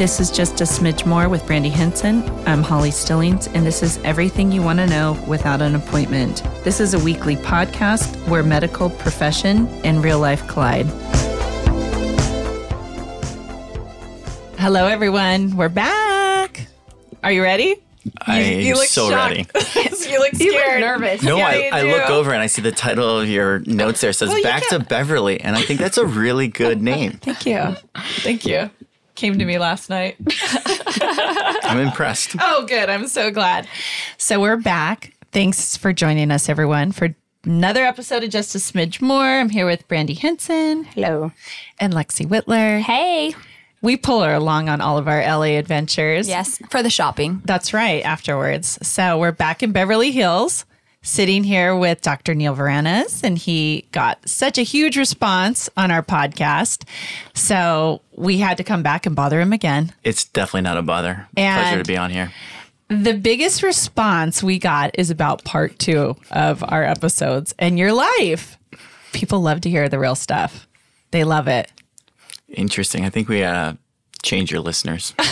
This is just a smidge more with Brandy Henson. I'm Holly Stillings, and this is everything you want to know without an appointment. This is a weekly podcast where medical profession and real life collide. Hello, everyone. We're back. Are you ready? I'm you look so shocked. ready. you look You look scared. nervous. No, Yeah, I, I look over and I see the title of your notes there. It says Well, Back to Beverly. And I think that's a really good name. Thank you. Thank you. Came to me last night. I'm impressed. Oh, good. I'm so glad. So we're back. Thanks for joining us, everyone, for another episode of Just a Smidge More. I'm here with Brandy Henson Hello. and Lexi Whitler. Hey. We pull her along on all of our LA adventures. Yes, for the shopping. That's right, afterwards. So we're back in Beverly Hills, sitting here with Dr. Neil Vranis, and he got such a huge response on our podcast. So we had to come back and bother him again. It's definitely not a bother. And- Pleasure to be on here. The biggest response we got is about part two of our episodes and your life. People love to hear the real stuff. They love it. Interesting. I think we uh change your listeners.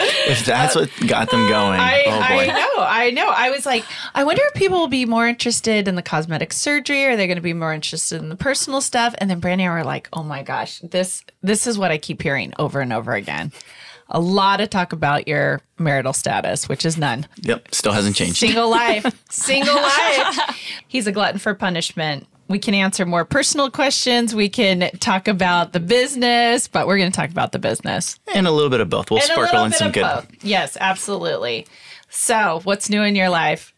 if that's what got them going, I, oh boy. I know, I know. I was like, I wonder if people will be more interested in the cosmetic surgery or they're going to be more interested in the personal stuff. And then Brandy and I were like, oh my gosh, this this is what I keep hearing over and over again. A lot of talk about your marital status, which is none. Yep, still hasn't changed. Single life. Single life. He's a glutton for punishment. We can answer more personal questions. We can talk about the business, but we're going to talk about the business. And a little bit of both. We'll And sparkle in some good. both. Yes, absolutely. So, what's new in your life?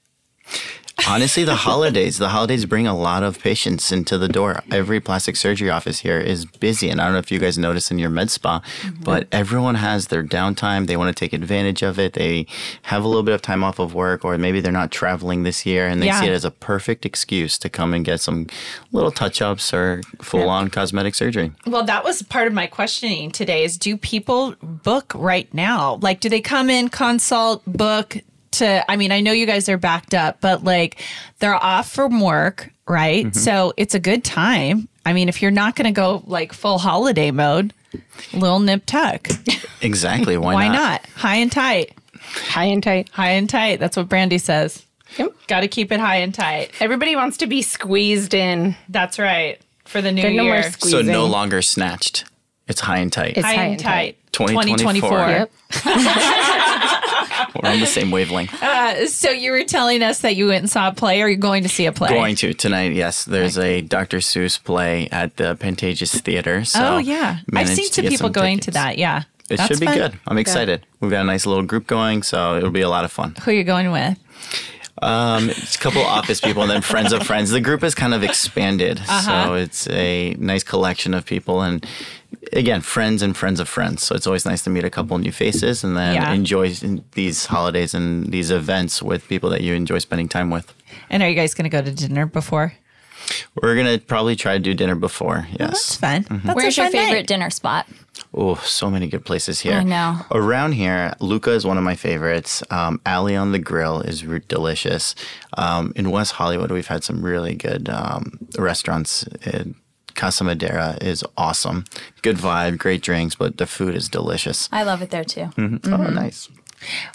Honestly, the holidays, the holidays bring a lot of patients into the door. Every plastic surgery office here is busy. And I don't know if you guys notice in your med spa, Mm-hmm. but everyone has their downtime. They want to take advantage of it. They have a little bit of time off of work, or maybe they're not traveling this year and they Yeah. see it as a perfect excuse to come and get some little touch ups or full on cosmetic surgery. Well, that was part of my questioning today is do people book right now? Like do they come in, consult, book to I mean, I know you guys are backed up, but like they're off from work, right? Mm-hmm. So it's a good time. I mean, if you're not going to go like full holiday mode, little nip tuck. Exactly. Why, Why not? High and tight. High and tight. High and tight. That's what Brandy says. Yep. Got to keep it high and tight. Everybody wants to be squeezed in. That's right. For the new There's no more year. So no longer snatched. It's high and tight. It's high, high and and tight. 2024. 2024. Yep. We're on the same wavelength. Uh, so you were telling us that you went and saw a play, Are you're going to see a play? Going to tonight, yes. There's a Dr. Seuss play at the Pantages Theater. So oh yeah, I've seen some people some going to that. Yeah, It That's should be fun. good. I'm excited. We've got a nice little group going, so it'll be a lot of fun. Who are you going with? Um, it's a couple office people and then friends of friends. The group has kind of expanded, Uh-huh. so it's a nice collection of people and. Again, friends and friends of friends. So it's always nice to meet a couple new faces and then Yeah. enjoy these holidays and these events with people that you enjoy spending time with. And are you guys going to go to dinner before? We're gonna probably try to do dinner before. Oh, That's fun. Mm-hmm. That's Where's a your favorite night. dinner spot? Oh, so many good places here. I know. Around here, Luca is one of my favorites. Um, Alley on the Grill is re- delicious. Um, in West Hollywood, we've had some really good um, restaurants. Uh, Casa Madera is awesome. Good vibe, great drinks, but the food is delicious. I love it there too. Oh, nice.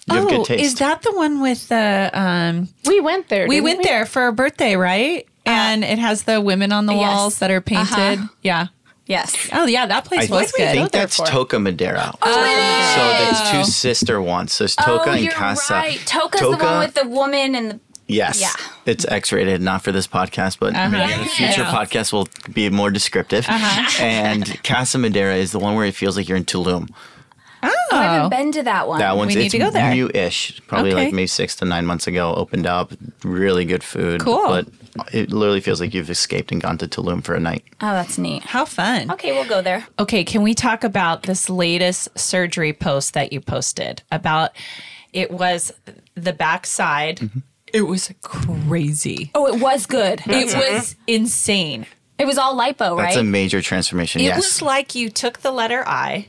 You have Oh, good taste. is that the one with the? Um, We went there. we didn't went there for a birthday, right? And it has the women on the yes. walls that are painted. Uh-huh. Yeah. Yes. Oh yeah, that place I was good. I think that's for? Toca Madera. Oh, So there's two sister ones. So there's Toca oh, and you're Casa. right. Toca's the one with the woman and the. Yes. Yeah. It's X rated, not for this podcast, but uh-huh. maybe in future Yeah. podcast will be more descriptive. Uh-huh. And Casa Madera is the one where it feels like you're in Tulum. Oh, oh I haven't been to that one. That one's need it's to go there. new-ish, probably Okay. like maybe six to nine months ago. Opened up, really good food. Cool. But it literally feels like you've escaped and gone to Tulum for a night. Oh, that's neat. How fun. Okay, we'll go there. Okay, can we talk about this latest surgery post that you posted about it was the backside. Mm-hmm. It was crazy. Oh, it was good. It was insane. It was all lipo, right? That's a major transformation. It yes. was like you took the letter I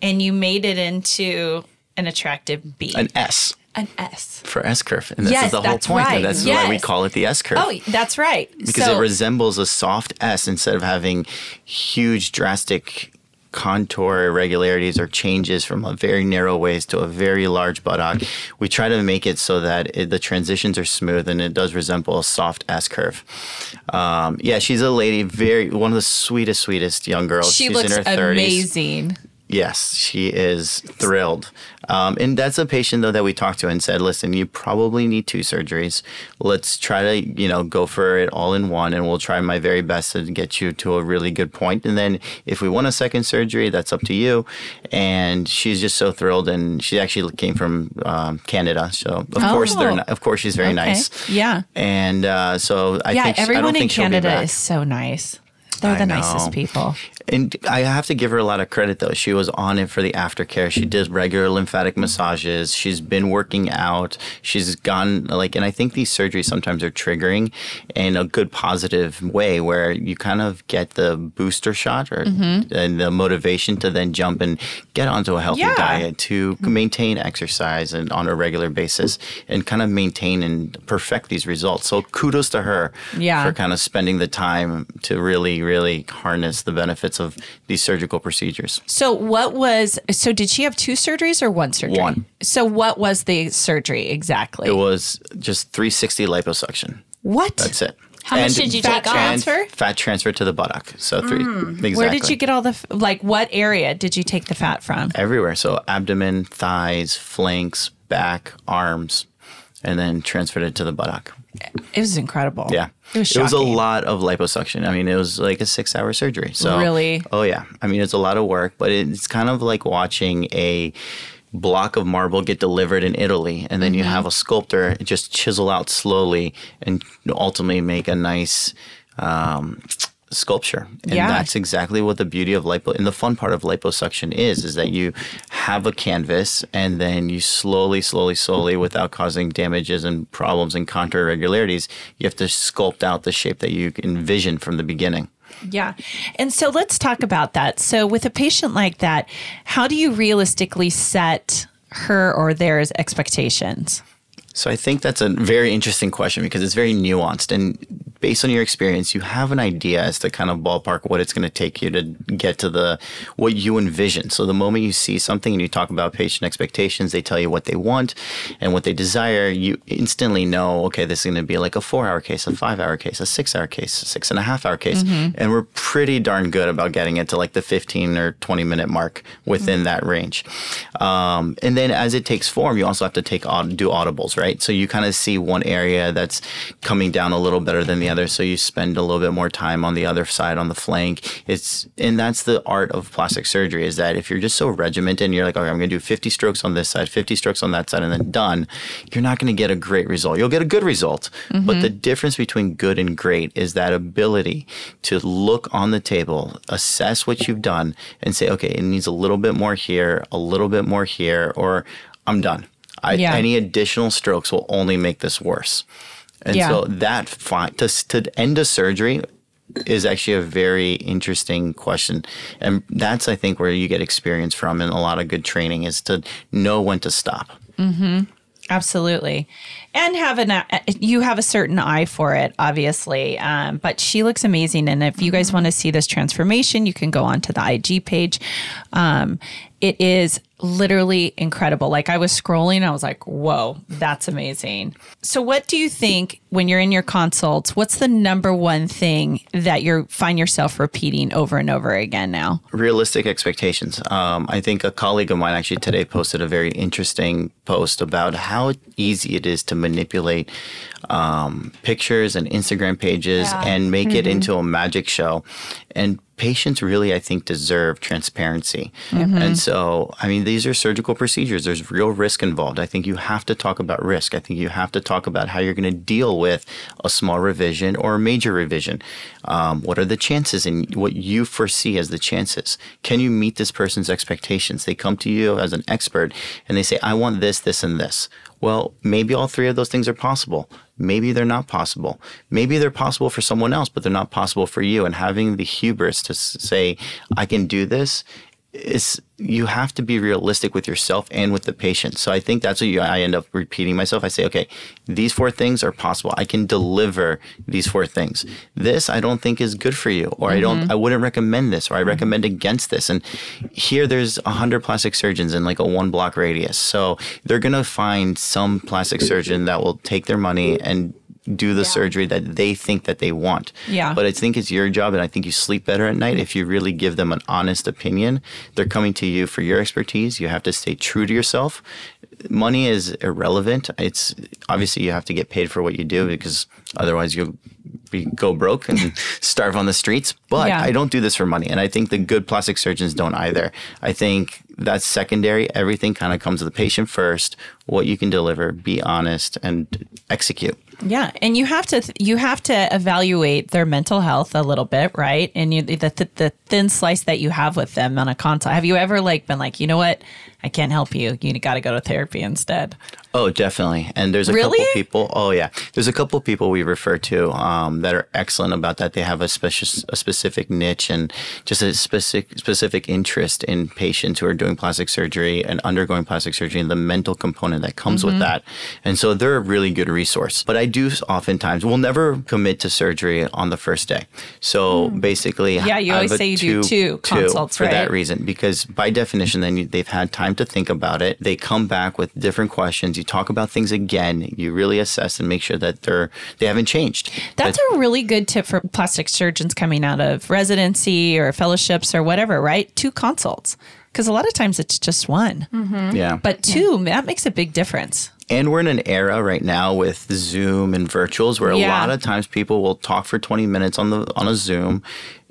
and you made it into an attractive B. an S An S. for S curve, and this Yes, is the whole point. right. That's why we call it the S curve. Oh, that's right. because so, it resembles a soft S instead of having huge, drastic contour irregularities or changes from a very narrow waist to a very large buttock. We try to make it so that it, the transitions are smooth and it does resemble a soft S curve. Um, yeah, she's a lady, very one of the sweetest, sweetest young girls. She she's looks in her 30s. Yes, she is thrilled. Um, and that's a patient though that we talked to and said, listen, you probably need two surgeries. Let's try to, you know, go for it all in one and we'll try my very best to get you to a really good point. And then if we want a second surgery, that's up to you. And she's just so thrilled. And she actually came from um, Canada. So of course they're, Oh. of course she's very Okay. nice. Yeah. And uh, so I yeah, think, I everyone in Canada is so nice. They're the nicest people. And I have to give her a lot of credit though. She was on it for the aftercare. She did regular lymphatic massages. She's been working out. She's gone like, and I think these surgeries sometimes are triggering in a good positive way where you kind of get the booster shot or Mm-hmm. and the motivation to then jump and get onto a healthy Yeah. diet to maintain exercise and on a regular basis and kind of maintain and perfect these results. So kudos to her Yeah. for kind of spending the time to really, really harness the benefits of these surgical procedures. So what was so did she have two surgeries or one surgery? One. So what was the surgery exactly? It was just 360 liposuction. what? That's it. How much did you fat take transfer? And fat transfer to the buttock. So three. Exactly. Mm. Where did you get all the like what area did you take the fat from? Everywhere. So abdomen, thighs, flanks, back, arms, and then transferred it to the buttock. It was incredible. Yeah. It was a lot of liposuction. I mean, it was like a six hour surgery. So Really? Oh yeah. I mean, it's a lot of work, but it's kind of like watching a block of marble get delivered in Italy and then you Mm-hmm. have a sculptor just chisel out slowly and ultimately make a nice um, sculpture. And Yeah. that's exactly what the beauty of lipo and the fun part of liposuction is is that you have a canvas and then you slowly slowly slowly without causing damages and problems and contour irregularities you have to sculpt out the shape that you envision from the beginning Yeah. And so let's talk about that. So with a patient like that, how do you realistically set her or theirs expectations? So I think that's a very interesting question because it's very nuanced and based on your experience, you have an idea as to kind of ballpark what it's going to take you to get to the what you envision. So the moment you see something and you talk about patient expectations, they tell you what they want and what they desire, you instantly know, okay, this is going to be like a four hour case, a five hour case, a six hour case, a six and a half hour case. And we're pretty darn good about getting it to like the 15 or 20 minute mark within that range. Um, and then as it takes form, you also have to take do audibles, right? So you kind of see one area that's coming down a little better than the other. So you spend a little bit more time on the other side on the flank. It's and that's the art of plastic surgery is that if you're just so regimented and you're like, okay, I'm going to do 50 strokes on this side, 50 strokes on that side, and then done, you're not going to get a great result. You'll get a good result, mm-hmm. but the difference between good and great is that ability to look on the table, assess what you've done, and say, okay, it needs a little bit more here, a little bit more here, or I'm done. I, Yeah. Any additional strokes will only make this worse. And Yeah. so that fi- to, to end a surgery is actually a very interesting question. And that's, I think, where you get experience from and a lot of good training is to know when to stop. Absolutely. And have an you have a certain eye for it, obviously. Um, but she looks amazing. And if you guys want to see this transformation, you can go onto the IG page. Um, it is literally incredible. Like I was scrolling, I was like, whoa, that's amazing. So what do you think when you're in your consults? What's the number one thing that you find yourself repeating over and over again now? realistic expectations. Um, I think a colleague of mine actually today posted a very interesting post about how easy it is to manipulate um, pictures and Instagram pages Yeah. and make it into a magic show. And patients really, I think, deserve transparency. And so, I mean, these are surgical procedures. There's real risk involved. I think you have to talk about risk. I think you have to talk about how you're going to deal with a small revision or a major revision. Um, what are the chances and what you foresee as the chances? Can you meet this person's expectations? They come to you as an expert and they say, I want this, this, and this. Well, maybe all three of those things are possible. Maybe they're not possible. Maybe they're possible for someone else, but they're not possible for you. And having the hubris to say, I can do this it's you have to be realistic with yourself and with the patient. So I think that's what you, I end up repeating myself. I say, okay, these four things are possible. I can deliver these four things. This I don't think is good for you, or I don't, mm-hmm. I wouldn't recommend this, or I mm-hmm. recommend against this. And here there's a hundred plastic surgeons in like a one block radius. So they're gonna find some plastic surgeon that will take their money and do the surgery that they think that they want. Yeah. But I think it's your job, and I think you sleep better at night if you really give them an honest opinion. They're coming to you for your expertise. You have to stay true to yourself. Money is irrelevant. It's obviously you have to get paid for what you do because otherwise you'll be go broke and starve on the streets. But Yeah. I don't do this for money, and I think the good plastic surgeons don't either. I think that's secondary. Everything kind of comes to the patient first. What you can deliver, be honest, and execute. Yeah, and you have to you have to evaluate their mental health a little bit, right? And you, the the, the thin slice that you have with them on a consult. Have you ever like been like, you know what, I can't help you. You got to go to therapy instead. Oh, definitely. And there's a Really? couple people. Oh, yeah. There's a couple people we refer to um, that are excellent about that. They have a special, a specific niche and just a specific, specific interest in patients who are doing plastic surgery and undergoing plastic surgery and the mental component that comes Mm-hmm. with that. And so they're a really good resource. But I do oftentimes, we'll never commit to surgery on the first day. So basically, Hmm. Yeah, you always say you do two consults, for that reason because by definition then you, they've had time to think about it. They come back with different questions. You talk about things again. You really assess and make sure that they're they haven't changed. That's a really good tip for plastic surgeons coming out of residency or fellowships or whatever, right? Two consults. Because a lot of times it's just one, mm-hmm. yeah. But two, that makes a big difference. and we're in an era right now with zoom and virtuals where a lot of times people will talk for 20 minutes on the on a zoom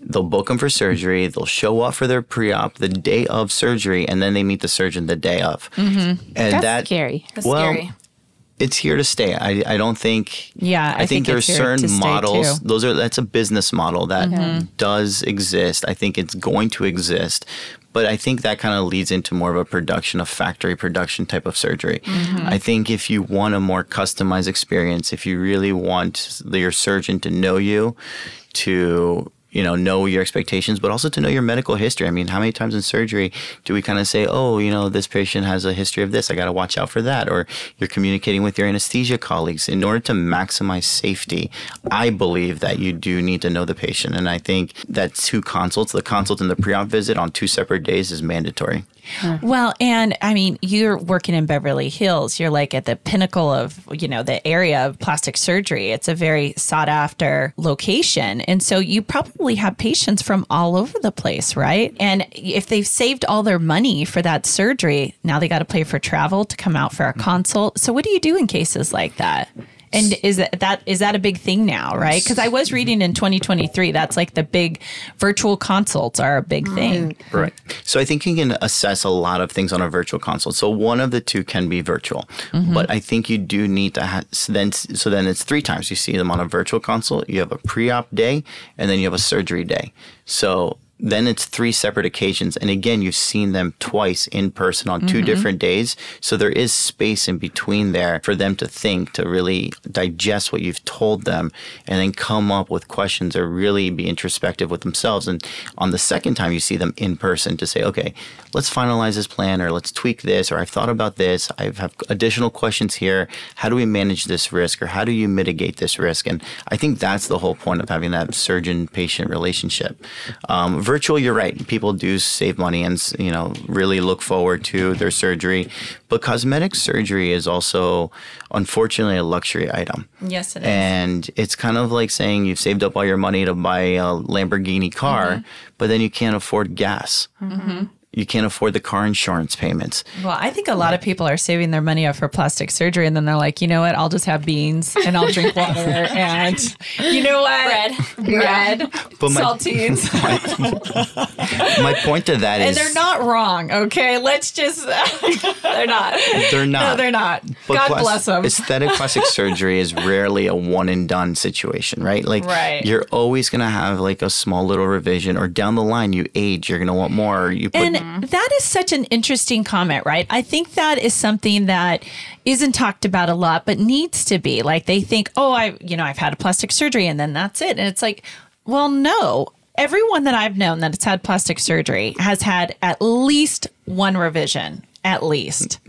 they'll book them for surgery they'll show up for their pre-op the day of surgery and then they meet the surgeon the day of mm-hmm. and That's that scary. That's well, scary. it's here to stay. I, I don't think. Yeah, I I, think think, there's it's here certain models. too. Mm-hmm. Those are that's a business model that does exist. I think it's going to exist, but I think that kind of leads into more of a production, a factory production type of surgery. Mm-hmm. I think if you want a more customized experience, if you really want your surgeon to know you, to you know know your expectations but also to know your medical history. I mean how many times in surgery do we kind of say oh you know this patient has a history of this. I got to watch out for that or you're communicating with your anesthesia colleagues. In order to maximize safety i believe that you do need to know the patient and i think that two consults the consult and the pre-op visit on two separate days is mandatory Well, and I mean, you're working in Beverly Hills. You're like at the pinnacle of, you know, the area of plastic surgery. It's a very sought after location. And so you probably have patients from all over the place, right? And if they've saved all their money for that surgery, now they got to pay for travel to come out for a hmm. consult. So what do you do in cases like that? And is that, that is that a big thing now, right? Because I was mm-hmm. reading in 2023, that's like the big virtual consults are a big thing. Mm-hmm. Right. So I think you can assess a lot of things on a virtual consult. So one of the two can be virtual, mm-hmm. but I think you do need to have so then so then it's three times you see them on a virtual consult. You have a pre-op day and then you have a surgery day. So then it's three separate occasions. And again you've seen them twice in person on 2 different days. So there is space in between there for them to think to really digest what you've told them and then come up with questions or really be introspective with themselves. And on the second time you see them in person to say okay let's finalize this plan or let's tweak this or i've thought about this. I have additional questions here. How do we manage this risk or how do you mitigate this risk? And i think that's the whole point of having that surgeon patient relationship. Um, virtual you're right. People do save money and you know really look forward to their surgery. But cosmetic surgery is also unfortunately a luxury item. Yes, it is. and it's kind of like saying you've saved up all your money to buy a Lamborghini car, mm-hmm. but then you can't afford gas. Mm-hmm. You can't afford the car insurance payments. Well, I think a lot of people are saving their money up for plastic surgery, and then they're like, you know what? I'll just have beans and I'll drink water, and you know what? Bread. bread, But my- saltines, My point to that and is they're not wrong. Okay, let's just. They're not. They're not. no, they're not. But God plas- bless them. Aesthetic plastic surgery is rarely a one and done situation, right? Like Right. you're always gonna have like a small little revision, or down the line you age, you're gonna want more. Or you put And Mm-hmm. that is such an interesting comment, right? I think that is something that isn't talked about a lot, but needs to be. Like they think, oh, I, you know, I've had a plastic surgery and then that's it. And it's like, well, no. everyone that I've known that has had plastic surgery has had at least one revision, at least.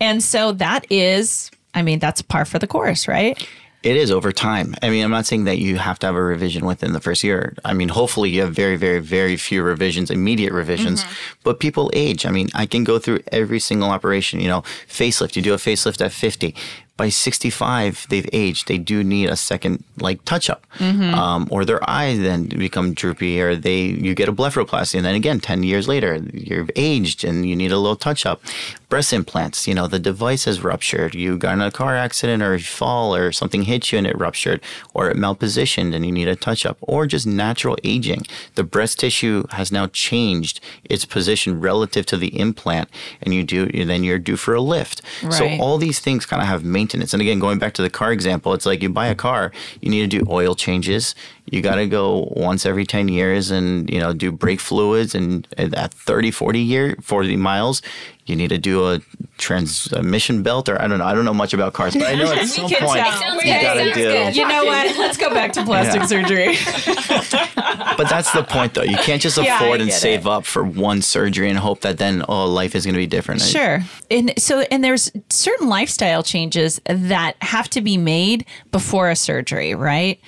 And so that is, I mean, that's par for the course, right? It is over time. I mean, I'm not saying that you have to have a revision within the first year. I mean, hopefully you have very, very, very few revisions, immediate revisions, mm-hmm. but people age. I mean, I can go through every single operation, you know, facelift, you do a facelift at 50. By 65, they've aged. They do need a second, like, touch up, um, or their eyes then become droopy, or they you get a blepharoplasty, and then again, 10 years later, you've aged and you need a little touch up. Breast implants, you know, the device has ruptured. You got in a car accident, or you fall, or something hit you and it ruptured, or it malpositioned and you need a touch up, or just natural aging. The breast tissue has now changed its position relative to the implant, and you do and then you're due for a lift. So all these things kind of have maintenance. And again, going back to the car example, it's like you buy a car, you need to do oil changes. You got to go once every 10 years and, you know, do brake fluids. And at 30, 40 year, 40 miles, you need to do a transmission belt or I don't know. I don't know much about cars, but I know at some can point tell. You good. got to do. good. You know what? Let's go back to plastic Yeah. surgery. But that's the point though. You can't just Yeah, afford and save it. up for one surgery and hope that then, oh, life is going to be different. Sure. And so and there's certain lifestyle changes that have to be made before a surgery, right?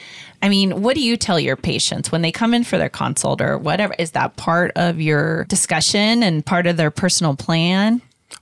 I mean, what do you tell your patients when they come in for their consult or whatever? Is that part of your discussion and part of their personal plan?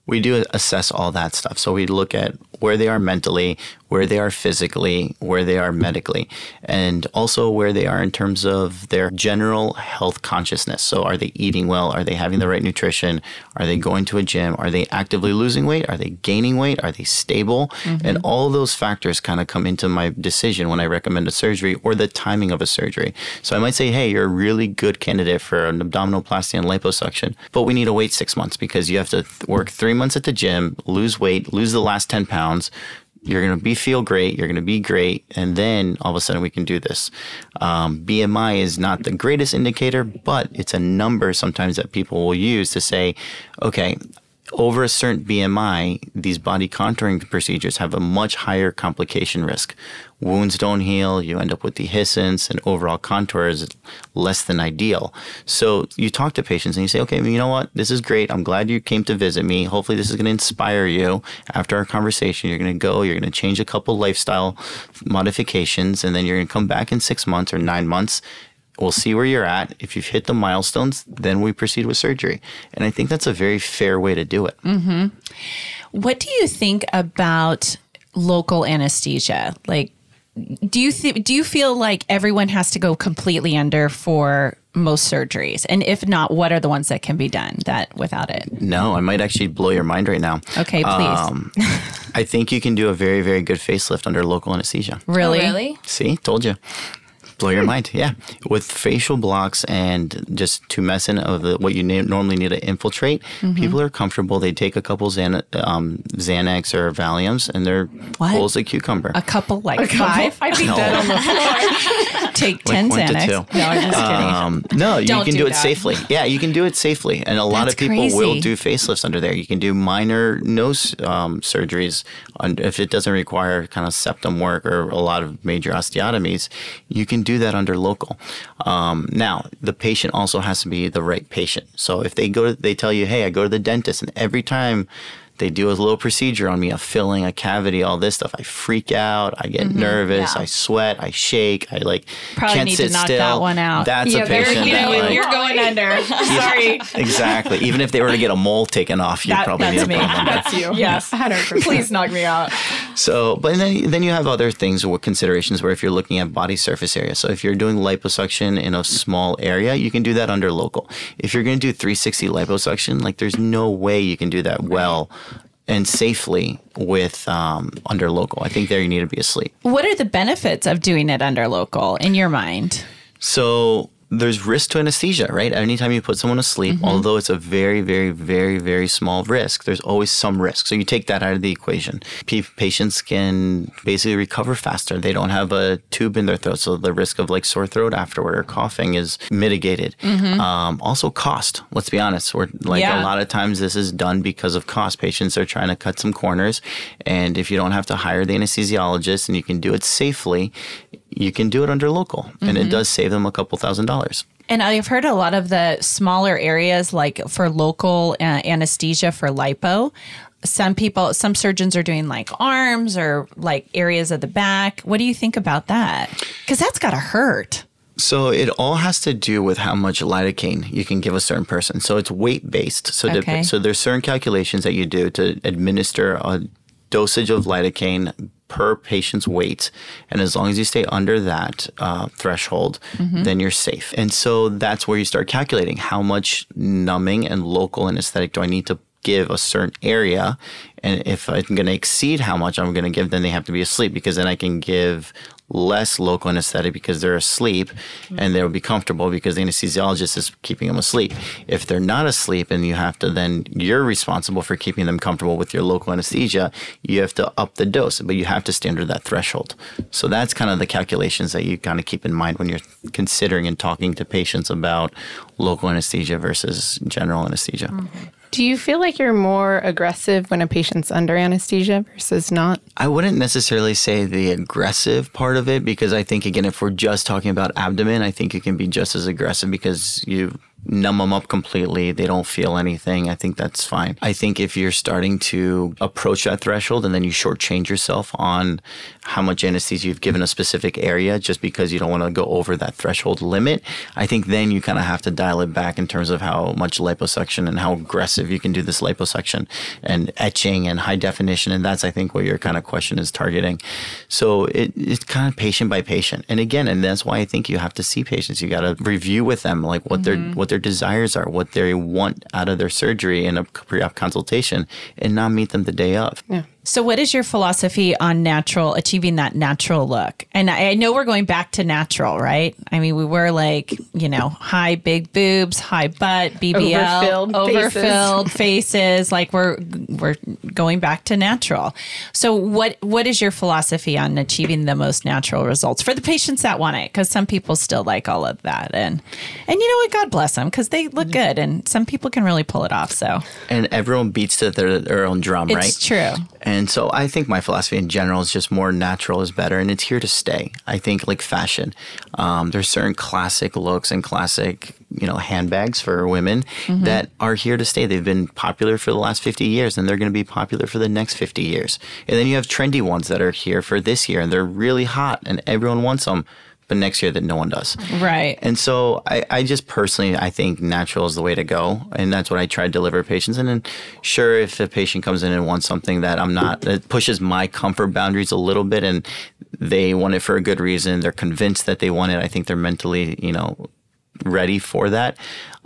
We do assess all that stuff. So we look at where they are mentally, where they are physically, where they are medically, and also where they are in terms of their general health consciousness. So are they eating well? Are they having the right nutrition? Are they going to a gym? Are they actively losing weight? Are they gaining weight? Are they stable? Mm-hmm. And all of those factors kind of come into my decision when I recommend a surgery or the timing of a surgery. So I might say, hey, you're a really good candidate for an abdominoplasty and liposuction, but we need to wait six months because you have to th- work three months at the gym, lose weight, lose the last 10 pounds. You're going to be feel great. You're going to be great. And then all of a sudden we can do this. Um, BMI is not the greatest indicator, but it's a number sometimes that people will use to say, okay, over a certain BMI, these body contouring procedures have a much higher complication risk. Wounds don't heal, you end up with dehiscence, and overall contour is less than ideal. So you talk to patients and you say, okay, you know what? This is great. I'm glad you came to visit me. Hopefully, this is going to inspire you. After our conversation, you're going to go, you're going to change a couple lifestyle modifications, and then you're going to come back in six months or nine months We'll see where you're at. If you've hit the milestones, then we proceed with surgery. And I think that's a very fair way to do it. What do you think about local anesthesia? Like, do you th- do you feel like everyone has to go completely under for most surgeries? And if not, what are the ones that can be done that without it? No, I might actually blow your mind right now. Okay, please. Um, I think you can do a very, very good facelift under local anesthesia. really? Oh, really? See, told you. Blow your mind, yeah. With facial blocks and just tumescent of the, what you na- normally need to infiltrate, Mm-hmm. people are comfortable. They take a couple Xan- um, Xanax or Valiums, and they're What? cool as a cucumber. A couple, like five. I'd be dead on the floor. Take ten to Xanax. No, I'm just kidding. Um, no, you Don't can do do, it that. safely. Yeah, you can do it safely, and a lot That's of people will do facelifts under there. You can do minor nose um, surgeries if it doesn't require kind of septum work or a lot of major osteotomies. You can do that under local. Um, now, the patient also has to be the right patient. So if they go, to, they tell you, "Hey, I go to the dentist," and every time they do a little procedure on me, a filling, a cavity, all this stuff. I freak out. I get mm-hmm. nervous. yeah. I sweat. I shake. I like Probably can't need sit to knock still. that one out. That's Yeah, a patient you that, know, like- you're going under. Sorry. exactly. Even if they were to get a mole taken off, you'd That- probably that's need a me. problem. That's you. Yes. 100%. Please knock me out. So, but then then you have other things or considerations where if you're looking at body surface area. So if you're doing liposuction in a small area, you can do that under local. If you're going to do 360 liposuction, like there's no way you can do that well and safely with um, under local. I think there you need to be asleep. What are the benefits of doing it under local in your mind? So there's risk to anesthesia, right? Anytime you put someone to sleep, Mm-hmm. although it's a very, very, very, very small risk, there's always some risk. So you take that out of the equation. P- patients can basically recover faster. They don't have a tube in their throat, so the risk of like sore throat afterward or coughing is mitigated. Um, also, cost. Let's be honest. We're like Mm-hmm. Yeah. a lot of times this is done because of cost. Patients are trying to cut some corners, and if you don't have to hire the anesthesiologist and you can do it safely, you can do it under local, and Mm-hmm. it does save them a couple thousand dollars. And I've heard a lot of the smaller areas, like for local uh, anesthesia for lipo. Some people, some surgeons are doing like arms or like areas of the back. What do you think about that? Because that's got to hurt. So it all has to do with how much lidocaine you can give a certain person. So it's weight based. So Okay. so there's certain calculations that you do to administer a dosage of lidocaine per patient's weight, and as long as you stay under that uh, threshold, then you're safe. And so that's where you start calculating how much numbing and local anesthetic do I need to give a certain area. And if I'm going to exceed how much I'm going to give, then they have to be asleep because then I can give less local anesthetic because they're asleep and they'll be comfortable because the anesthesiologist is keeping them asleep. If they're not asleep and you have to then, you're responsible for keeping them comfortable with your local anesthesia, you have to up the dose, but you have to stay under that threshold. So that's kind of the calculations that you kind of keep in mind when you're considering and talking to patients about local anesthesia versus general anesthesia. Mm-hmm. Do you feel like you're more aggressive when a patient's under anesthesia versus not? I wouldn't necessarily say the aggressive part of it because I think again, if we're just talking about abdomen, I think you can be just as aggressive because you numb them up completely. They don't feel anything. I think that's fine. I think if you're starting to approach that threshold and then you shortchange yourself on how much anesthesia you've given a specific area just because you don't want to go over that threshold limit, I think then you kind of have to dial it back in terms of how much liposuction and how aggressive you can do this liposuction and etching and high definition. And that's, I think, what your kind of question is targeting. So it, it's kind of patient by patient. And again, and that's why I think you have to see patients. You got to review with them like what they're mm-hmm. what their desires are, what they want out of their surgery in a pre-op consultation, and not meet them the day of. Yeah. So, what is your philosophy on natural, achieving that natural look? And I, I know we're going back to natural, right? I mean, we were like, you know, high big boobs, high butt, BBL, Overfilled faces. overfilled faces. Like we're we're going back to natural. So, what what is your philosophy on achieving the most natural results for the patients that want it? Because some people still like all of that, and and you know what? God bless them because they look good, and some people can really pull it off. So, And everyone beats to their, their own drum, right? it's true. And so I think my philosophy in general is just more natural is better, and it's here to stay. I think like fashion, um, there's certain classic looks and classic you know handbags for women that are here to stay. They've been popular for the last 50 years, and they're going to be popular for the next 50 years. And then you have trendy ones that are here for this year, and they're really hot, and everyone wants them. But next year that no one does. Right. And so I, I just personally, I think natural is the way to go. And that's what I try to deliver patients. And then sure, if a patient comes in and wants something that I'm not, that pushes my comfort boundaries a little bit and they want it for a good reason, they're convinced that they want it. I think they're mentally, you know, ready for that.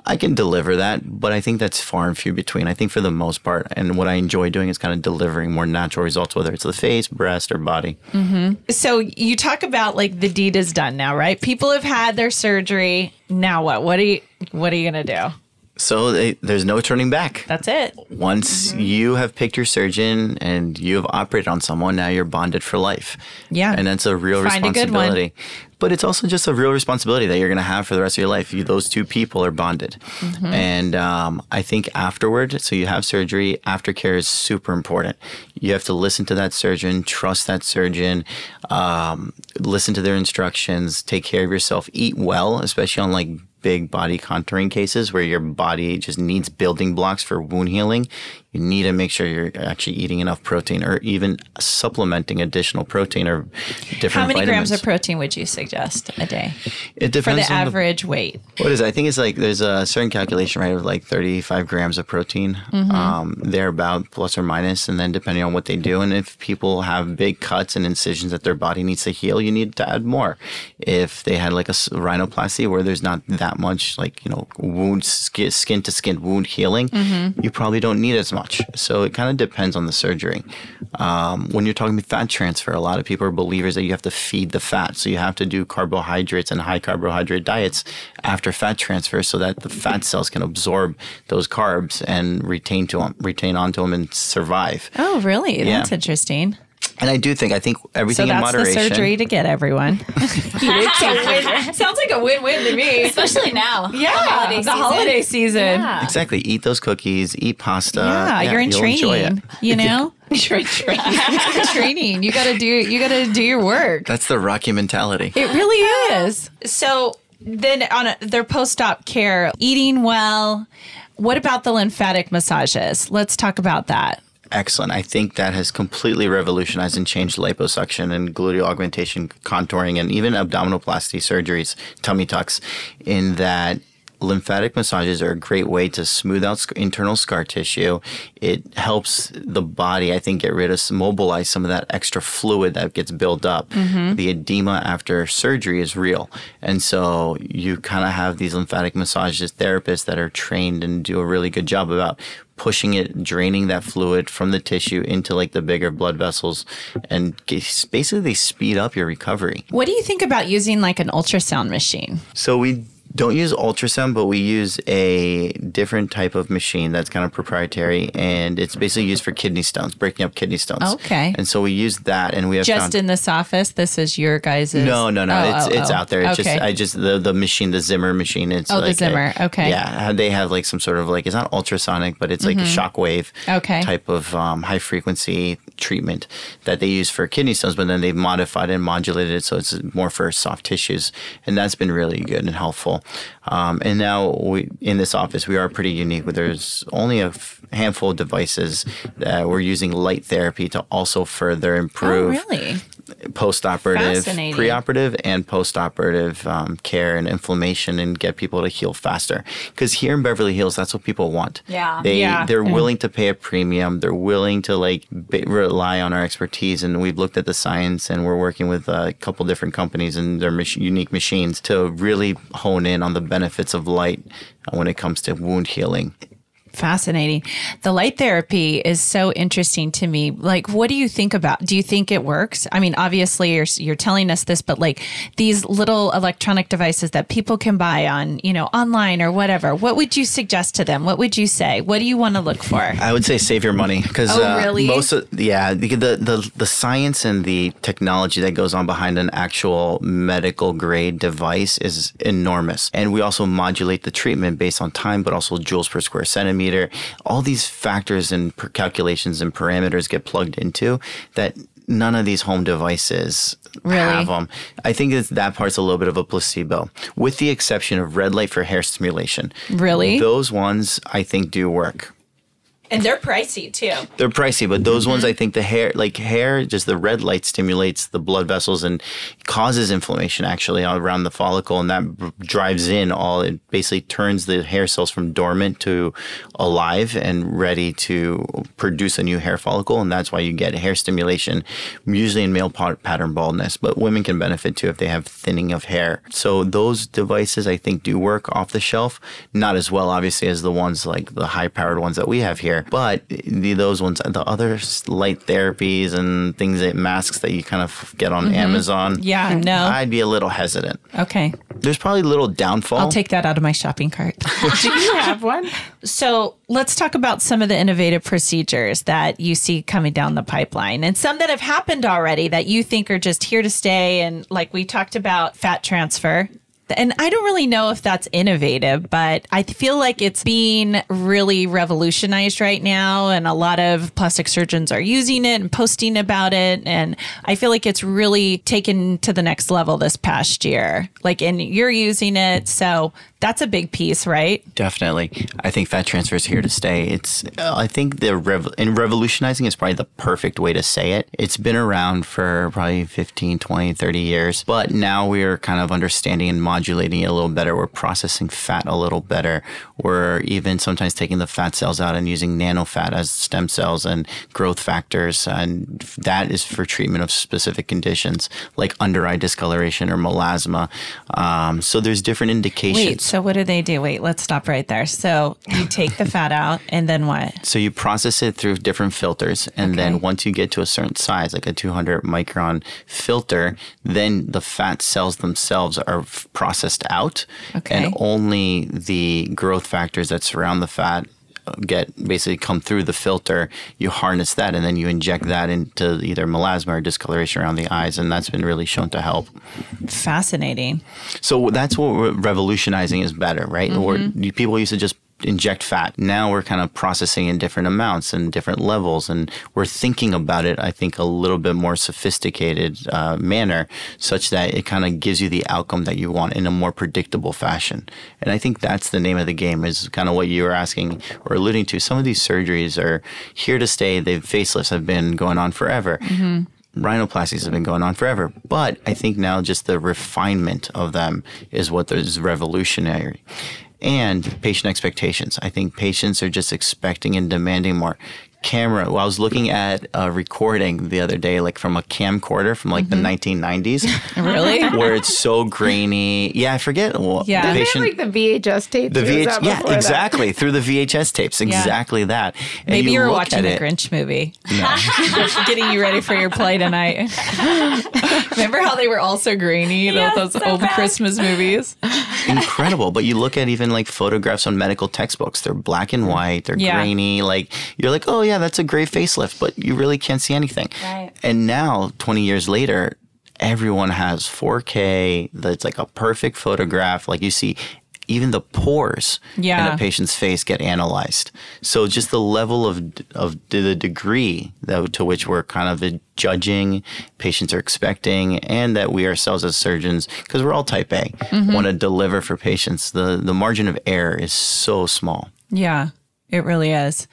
I can deliver that, but I think that's far and few between. I think for the most part, and what I enjoy doing is kind of delivering more natural results, whether it's the face, breast, or body. Mm-hmm. So you talk about like the deed is done now, right? People have had their surgery. Now what? What are you what are you going to do? So they, there's no turning back. That's it. Once mm-hmm. you have picked your surgeon and you have operated on someone, now you're bonded for life. Yeah. And that's a real Find a responsibility. But it's also just a real responsibility that you're going to have for the rest of your life. You, those two people are bonded. Mm-hmm. And um, I think afterward, so you have surgery, aftercare is super important. You have to listen to that surgeon, trust that surgeon, um, listen to their instructions, take care of yourself, eat well, especially on like big body contouring cases where your body just needs building blocks for wound healing, you need to make sure you're actually eating enough protein or even supplementing additional protein or different How many vitamins. grams of protein would you suggest a day it depends. for the average weight? what is it? I think it's like there's a certain calculation right of like 35 grams of protein. Mm-hmm. Um, they're about plus or minus, and then depending on what they do, and if people have big cuts and incisions that their body needs to heal, you need to add more. If they had like a rhinoplasty where there's not that much like you know wound skin to skin wound healing, Mm-hmm. you probably don't need as much. So it kind of depends on the surgery. Um, when you're talking about fat transfer, a lot of people are believers that you have to feed the fat. So you have to do carbohydrates and high carbohydrate diets after fat transfer so that the fat cells can absorb those carbs and retain to them, retain onto them and survive. Oh, really? Yeah. That's interesting. And I do think, I think So everything in that's the surgery to get everyone. Sounds like a win-win to me. Especially now. Yeah, The holiday the season. holiday season. Yeah. Exactly. Eat those cookies, eat pasta. Yeah, you're in you'll enjoy it. training. You know, Training. training. You got to do. You got to do your work. That's the Rocky mentality. It really is. So then on a, their post-op care, eating well. What about the lymphatic massages? Let's talk about that. Excellent. I think that has completely revolutionized and changed liposuction and gluteal augmentation, contouring, and even abdominoplasty surgeries, tummy tucks, in that lymphatic massages are a great way to smooth out internal scar tissue. It helps the body, I think, get rid of, mobilize some of that extra fluid that gets built up. Mm-hmm. The edema after surgery is real. And so you kind of have these lymphatic massages therapists that are trained and do a really good job about pushing it, draining that fluid from the tissue into like the bigger blood vessels, and basically they speed up your recovery. What do you think about using like an ultrasound machine? So we don't use ultrasound, but we use a different type of machine that's kind of proprietary, and it's basically used for kidney stones, breaking up kidney stones. Okay. And so we use that, and we have Just found. in this office, this is your guys' no, no, no. Oh, it's oh, it's oh. out there. It's okay. just I just the the machine, the Zimmer machine. It's Oh, the like a- Zimmer. Okay. Yeah, they have like some sort of like it's not ultrasonic, but it's like a shockwave Mm-hmm. Okay. type of um, high frequency treatment that they use for kidney stones. But then they've modified and modulated it so it's more for soft tissues, and that's been really good and helpful. Um, and now we in this office we are pretty unique. There's only a f- handful of devices that we're using light therapy to also further improve. oh, really? Post-operative, pre-operative, and post-operative um, care and inflammation, and get people to heal faster. Because here in Beverly Hills, that's what people want. Yeah. they Yeah. they're willing to pay a premium. They're willing to like b- rely on our expertise, and we've looked at the science, and we're working with a couple different companies and their mach- unique machines to really hone in on the benefits of light when it comes to wound healing. Fascinating. The light therapy is so interesting to me. Like, what do you think about? Do you think it works? I mean, obviously, you're you're telling us this, but like these little electronic devices that people can buy on, you know, online or whatever. What would you suggest to them? What would you say? What do you want to look for? I would say save your money because Oh, uh, really? most of yeah the, the the the science and the technology that goes on behind an actual medical grade device is enormous, and we also modulate the treatment based on time, but also joules per square centimeter. All these factors and per calculations and parameters get plugged into that. None of these home devices Really? have them. I think it's, that part's a little bit of a placebo, with the exception of red light for hair stimulation. Really? Those ones I think do work. And they're pricey too. They're pricey, but those ones mm-hmm. I think the hair, like hair, just the red light stimulates the blood vessels and causes inflammation actually around the follicle, and that drives in all. It basically turns the hair cells from dormant to alive and ready to produce a new hair follicle, and that's why you get hair stimulation, usually in male pa- pattern baldness, but women can benefit too if they have thinning of hair. So those devices I think do work off the shelf, not as well obviously as the ones like the high powered ones that we have here, but the, those ones, the other light therapies and things that masks that you kind of get on mm-hmm. Amazon. Yeah, no. I'd be a little hesitant. Okay. There's probably a little downfall. I'll take that out of my shopping cart. Do you have one? So let's talk about some of the innovative procedures that you see coming down the pipeline and some that have happened already that you think are just here to stay. And like we talked about fat transfer. And I don't really know if that's innovative, but I feel like it's being really revolutionized right now. And a lot of plastic surgeons are using it and posting about it. And I feel like it's really taken to the next level this past year. Like, and you're using it. So that's a big piece, right? Definitely. I think fat transfer is here to stay. It's, I think the rev- and revolutionizing is probably the perfect way to say it. It's been around for probably 15, 20, 30 years, but now we're kind of understanding and modulating it a little better. We're processing fat a little better. We're even sometimes taking the fat cells out and using nanofat as stem cells and growth factors. And that is for treatment of specific conditions like under eye discoloration or melasma. Um, so there's different indications. Wait, so what do they do? Wait, let's stop right there. So you take the fat out and then what? So you process it through different filters, and then once you get to a certain size, like a 200 micron filter, then the fat cells themselves are f- processed out, Okay. and only the growth factors that surround the fat get basically come through the filter. You harness that, and then you inject that into either melasma or discoloration around the eyes, and that's been really shown to help. Fascinating. So that's what we're revolutionizing is better, right? Or Mm-hmm. you- people used to just inject fat. Now we're kind of processing in different amounts and different levels, and we're thinking about it. I think a little bit more sophisticated uh, manner, such that it kind of gives you the outcome that you want in a more predictable fashion. And I think that's the name of the game. Is kind of what you were asking or alluding to. Some of these surgeries are here to stay. They facelifts have been going on forever. Rhinoplasties have been going on forever, but I think now just the refinement of them is what is revolutionary and patient expectations. I think patients are just expecting and demanding more. Camera. Well, I was looking at a recording the other day, like from a camcorder from like the mm-hmm. 1990s, Really? where it's so grainy. Yeah, I forget. Well, Yeah. the Didn't They patient. have like the VHS tapes. the or was VH, that yeah, before that? exactly through the VHS tapes, exactly that. And Maybe you, were watching at the it- Grinch movie. Getting you ready for your play tonight. Remember how they were all so grainy, tho- Yes, those so old bad. Christmas movies? incredible. But you look at even like photographs on medical textbooks, they're black and white, they're Yeah. grainy. Like you're like, oh yeah, that's a great facelift, but you really can't see anything. Right. And now, 20 years later, everyone has 4K. That's like a perfect photograph. Like you see. Even the pores in a patient's face get analyzed. So just the level of of the degree that, to which we're kind of judging, patients are expecting, and that we ourselves as surgeons, because we're all Type A, mm-hmm. want to deliver for patients. The the margin of error is so small. Yeah, it really is.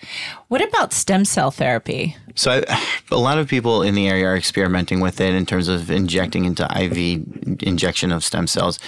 What about stem cell therapy? So I, a lot of people in the area are experimenting with it in terms of injecting into IV injection of stem cells.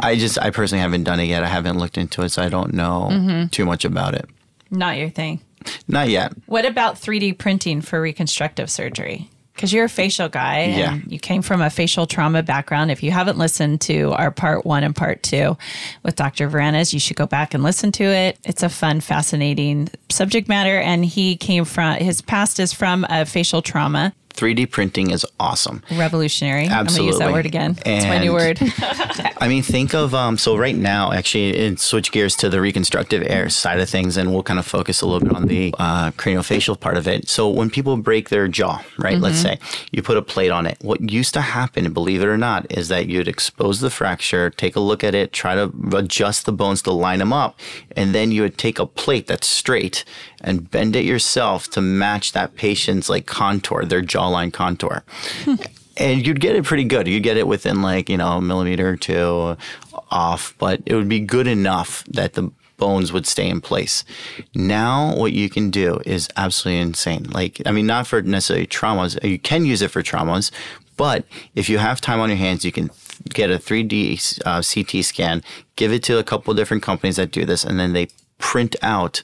I just I personally haven't done it yet. I haven't looked into it, so I don't know mm-hmm. too much about it. Not your thing. Not yet. What about 3D printing for reconstructive surgery? Because you're a facial guy and Yeah. you came from a facial trauma background. If you haven't listened to our part one and part two with Dr. Vranis, you should go back and listen to it. It's a fun, fascinating subject matter. And he came from, his past is from a facial trauma. 3D printing is awesome. Revolutionary. Absolutely. I'm going to use that word again. It's my new word. I mean, think of um. So right now, actually, and switch gears to the reconstructive air side of things, and we'll kind of focus a little bit on the uh, craniofacial part of it. So when people break their jaw, right? Let's say you put a plate on it. What used to happen, believe it or not, is that you'd expose the fracture, take a look at it, try to adjust the bones to line them up, and then you would take a plate that's straight and bend it yourself to match that patient's like contour, their jawline contour and you'd get it pretty good. You'd get it within like you know a millimeter or two off, but it would be good enough that the bones would stay in place. Now, what you can do is absolutely insane. Like, I mean, not for necessarily traumas. You can use it for traumas, but if you have time on your hands, you can get a 3D uh, CT scan, give it to a couple different companies that do this, and then they print out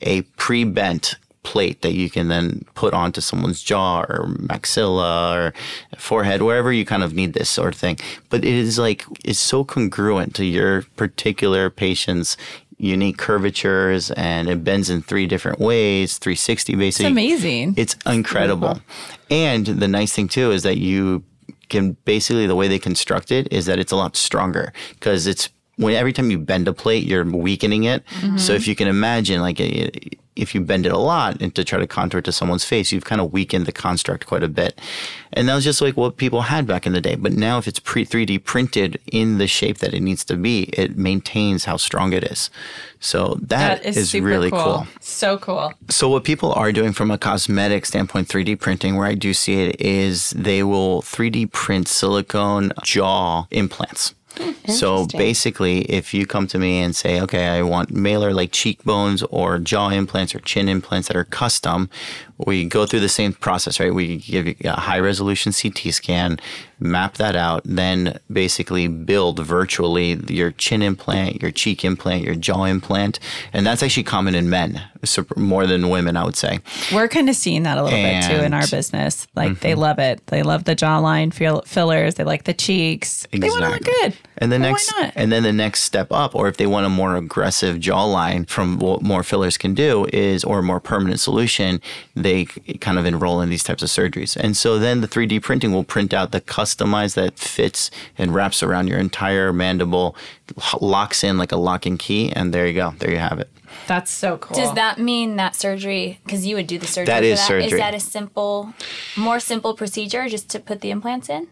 a pre-bent plate that you can then put onto someone's jaw or maxilla or forehead, wherever you kind of need this sort of thing. But it is like it's so congruent to your particular patient's unique curvatures and it bends in three different ways, 360 basically. It's amazing. It's incredible. And the nice thing too is that you can basically the way they construct it is that it's a lot stronger because it's when every time you bend a plate, you're weakening it. So mm-hmm. if you can imagine, like if you bend it a lot and to try to contour it to someone's face, you've kind of weakened the construct quite a bit. And that was just like what people had back in the day. But now if it's pre 3D printed in the shape that it needs to be, it maintains how strong it is. So that is, super really cool. cool. So cool. So what people are doing from a cosmetic standpoint, 3D printing, where I do see it is they will 3D print silicone jaw implants. Hmm, so basically, if you come to me and say, okay, I want malar like cheekbones or jaw implants or chin implants that are custom, we go through the same process, right? We give you a high resolution CT scan, map that out, then basically build virtually your chin implant, your cheek implant, your jaw implant. And that's actually common in men, so more than women, I would say. We're kind of seeing that a little bit too in our business. Like they mm-hmm. love it. They love the jawline fill- fillers. They like the cheeks. They want to look good. And the Well, why next, not? and then the next step up, or if they want a more aggressive jawline from what more fillers can do, is or a more permanent solution, they kind of enroll in these types of surgeries. And so then the 3D printing will print out the customized that fits and wraps around your entire mandible, locks in like a lock and key, and there you go. There you have it. That's so cool. Does that mean that surgery? Because you would do the surgery. That for is that. surgery. Is that a simple, more simple procedure just to put the implants in?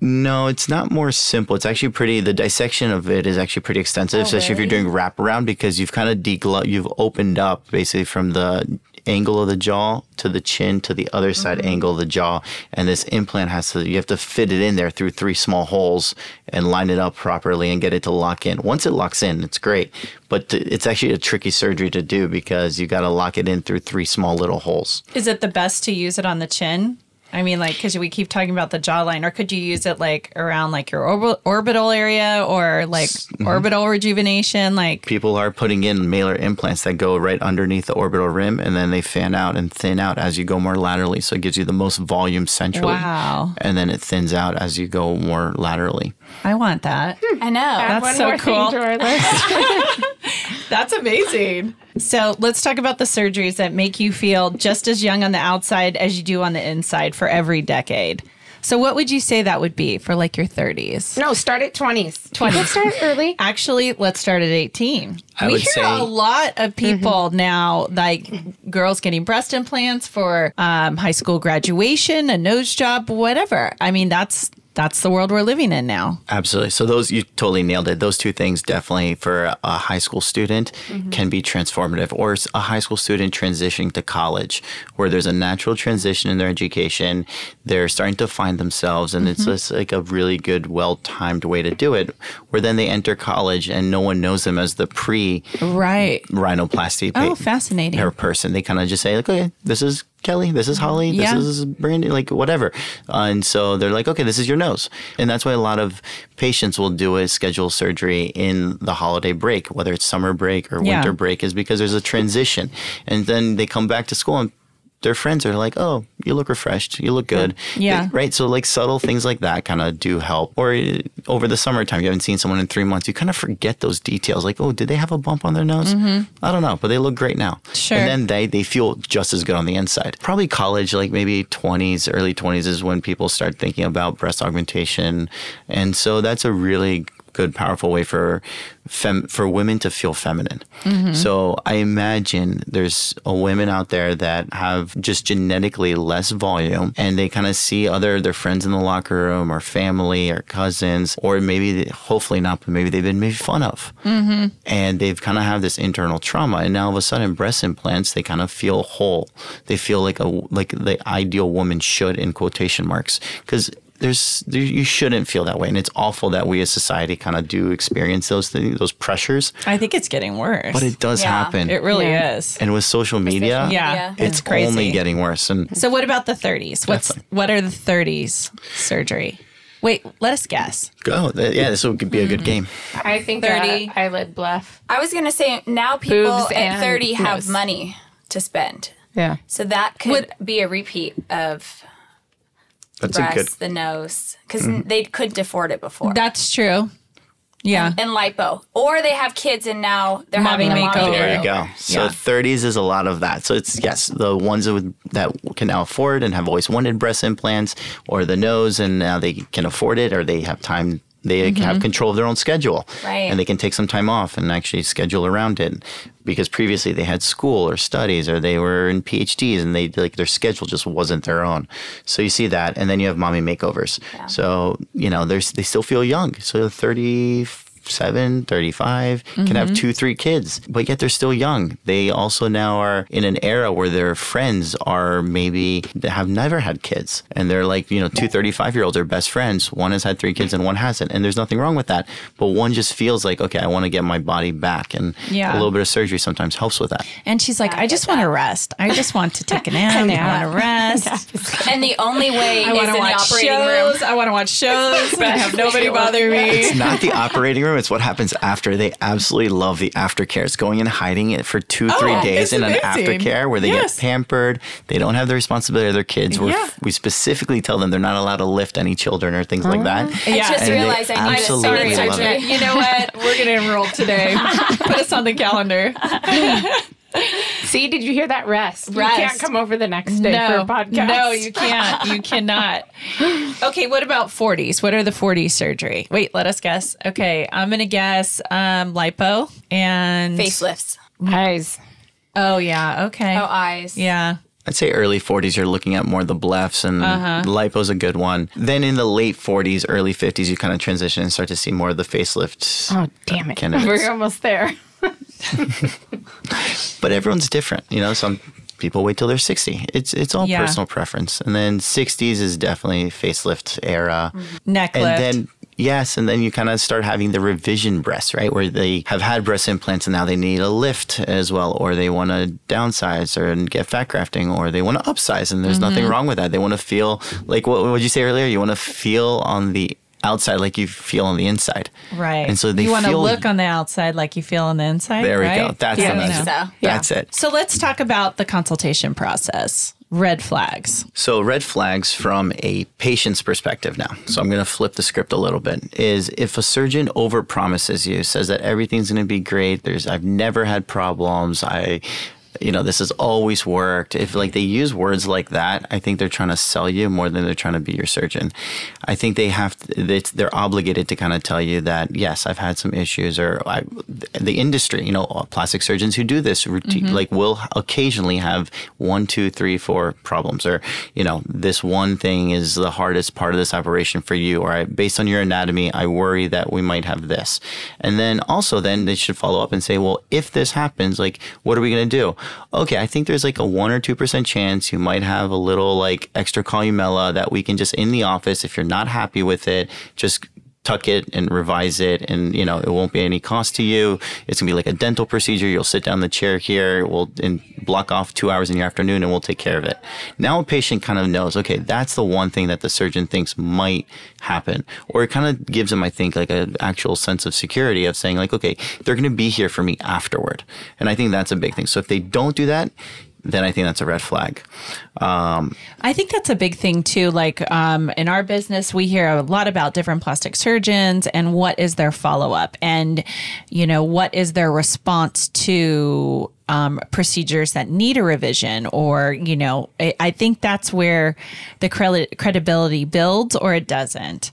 No, it's not more simple. It's actually pretty. The dissection of it is actually pretty extensive, oh, especially if you're doing wraparound because you've kind of deglo- you've opened up basically from the angle of the jaw to the chin to the other side mm-hmm. angle of the jaw, and this implant has to you have to fit it in there through three small holes and line it up properly and get it to lock in. Once it locks in, it's great, but it's actually a tricky surgery to do because you got to lock it in through three small little holes. Is it the best to use it on the chin? I mean, like, because we keep talking about the jawline, or could you use it like around like your orb- orbital area or like mm-hmm. orbital rejuvenation? Like, people are putting in malar implants that go right underneath the orbital rim and then they fan out and thin out as you go more laterally. So it gives you the most volume centrally. Wow. And then it thins out as you go more laterally. I want that. Hmm. I know. That's One so more cool. thing to our list. That's amazing. So let's talk about the surgeries that make you feel just as young on the outside as you do on the inside for every decade. So, what would you say that would be for like your 30s? no, start at 20s. 20s. start early. Actually, let's start at 18. I we would hear say- a lot of people now, like girls getting breast implants for um, high school graduation, a nose job, whatever. I mean, that's that's the world we're living in now. Absolutely. So those you totally nailed it. Those two things definitely for a high school student mm-hmm. can be transformative, or a high school student transitioning to college, where there's a natural transition in their education. They're starting to find themselves, and it's mm-hmm. just like a really good, well-timed way to do it. Where then they enter college, and no one knows them as the pre Right. rhinoplasty Oh, pa- fascinating. person. They kind of just say, like, okay, this is Kelly, this is Holly, this Yeah. is Brandon, like whatever. Uh, and so they're like, okay, this is your nose. And that's why a lot of patients will do a scheduled surgery in the holiday break, whether it's summer break or Yeah. winter break, is because there's a transition. And then they come back to school and their friends are like, oh, you look refreshed, you look good. Yeah. Right. So, like, subtle things like that kind of do help. Or uh, over the summertime, you haven't seen someone in three months, you kind of forget those details. Like, oh, did they have a bump on their nose? I don't know, but they look great now. Mm-hmm. Sure. And then they, they feel just as good on the inside. Probably college, like maybe 20s, early 20s is when people start thinking about breast augmentation. And so that's a really good, powerful way for fem- for women to feel feminine. Mm-hmm. So I imagine there's a women out there that have just genetically less volume and they kind of see other their friends in the locker room or family or cousins or maybe they- hopefully not, but maybe they've been made fun of. Mm-hmm. And they've kind of have this internal trauma and now all of a sudden breast implants they kind of feel whole. They feel like a like the ideal woman should in quotation marks. Because there's there, you shouldn't feel that way and it's awful that we as society kind of do experience those things, those pressures I think it's getting worse. but it does Yeah. happen it really Yeah. is. and with social media Yeah, Yeah. it's, it's crazy. only getting worse and So what about the 30s? What's what are the 30s surgery? Wait, let us guess. go Th- yeah this would be a good game I think 30. uh, eyelid bleph. I was gonna say now people Boobs at and 30 have nose. money to spend. Yeah. So that could Would- be a repeat of that's the a good breast, the nose, because mm-hmm. they couldn't afford it before. That's true. Yeah. and lipo, or they have kids and now they're Mommy having a makeover. mommy There you makeover. go. So Yeah. 30s is a lot of that. So it's yes, the ones that, would, that can now afford and have always wanted breast implants, or the nose, and now they can afford it, or they have time. They have mm-hmm. control of their own schedule, Right. And they can take some time off and actually schedule around it, because previously they had school or studies, or they were in PhDs, and they like their schedule just wasn't their own. So you see that, and then you have mommy makeovers. So you know, there's they still feel young. So 30. 37, 35, can Mm-hmm. have two, three kids, but yet they're still young. They also now are in an era where their friends are maybe they have never had kids. And they're like, you know, two 35 year olds are best friends. One has had three kids and one hasn't. And there's nothing wrong with that. But one just feels like, okay, I want to get my body back. And Yeah. a little bit of surgery sometimes helps with that. And she's like, Yeah, I I just want to rest. I just want to take a nap. I want to rest. And the only way I is want in to the watch operating shows. room. I want to watch shows, but I have nobody bother me. It's not the operating room. It's what happens after. They absolutely love the aftercare. It's going and hiding it for two, three Oh, days it's in an amazing. aftercare where they Yes. get pampered. They don't have the responsibility of their kids. We're, Yeah. We specifically tell them they're not allowed to lift any children or things like that. Oh. I Yeah. just And realized I need a absolutely sorry surgery. You know what? We're going to enroll today. Put us on the calendar. See, did you hear that rest? You can't come over the next day for a podcast. No, you can't. You cannot. Okay, what about 40s? What are the 40s surgery? Wait, let us guess. Okay, I'm going to guess um, lipo and Facelifts. Eyes. Oh, yeah. Okay. Oh, eyes. Yeah. I'd say early 40s, you're looking at more the blephs and Uh-huh. lipo's a good one. Then in the late 40s, early 50s, you kind of transition and start to see more of the facelift. Oh, damn it. Candidates. We're almost there. But everyone's different. You know, some people wait till they're 60. It's it's all Yeah. personal preference. And then 60s is definitely facelift era. Mm-hmm. Neck And lift. then yes, and then you kind of start having the revision breasts, right? Where they have had breast implants and now they need a lift as well, or they want to downsize or get fat grafting, or they want to upsize, and there's nothing mm-hmm. wrong with that. They want to feel like what would you say earlier? You want to feel on the outside like you feel on the inside, right. And so they you want to look on the outside like you feel on the inside. There we right? go. That's Yeah. the I message. so. That's it. So let's talk about the consultation process. Red flags. So, red flags from a patient's perspective now. So, I'm going to flip the script a little bit. Is if a surgeon overpromises you, says that everything's going to be great, there's I've never had problems, I you know, this has always worked. If like they use words like that, I think they're trying to sell you more than they're trying to be your surgeon. I think they have to, they're obligated to kind of tell you that yes, I've had some issues, or I, the industry, you know, plastic surgeons who do this routine, mm-hmm. like will occasionally have one, two, three, four problems, or you know, this one thing is the hardest part of this operation for you, or I, based on your anatomy, I worry that we might have this, and then also then they should follow up and say, well, if this happens, like, what are we going to do? Okay, I think there's like a one or two percent chance you might have a little like extra columella that we can just in the office. If you're not happy with it, just tuck it and revise it and you know it won't be any cost to you. It's gonna be like a dental procedure. You'll sit down in the chair here we'll and block off two hours in your afternoon and we'll take care of it. Now a patient kind of knows okay that's the one thing that the surgeon thinks might happen. Or it kind of gives them i think like an actual sense of security of saying like okay they're gonna be here for me afterward. And i think that's a big thing. So if they don't do that then i think that's a red flag um, I think that's a big thing too. Like um, in our business, we hear a lot about different plastic surgeons and what is their follow up, and you know what is their response to um, procedures that need a revision, or you know, I, I think that's where the credit credibility builds, or it doesn't,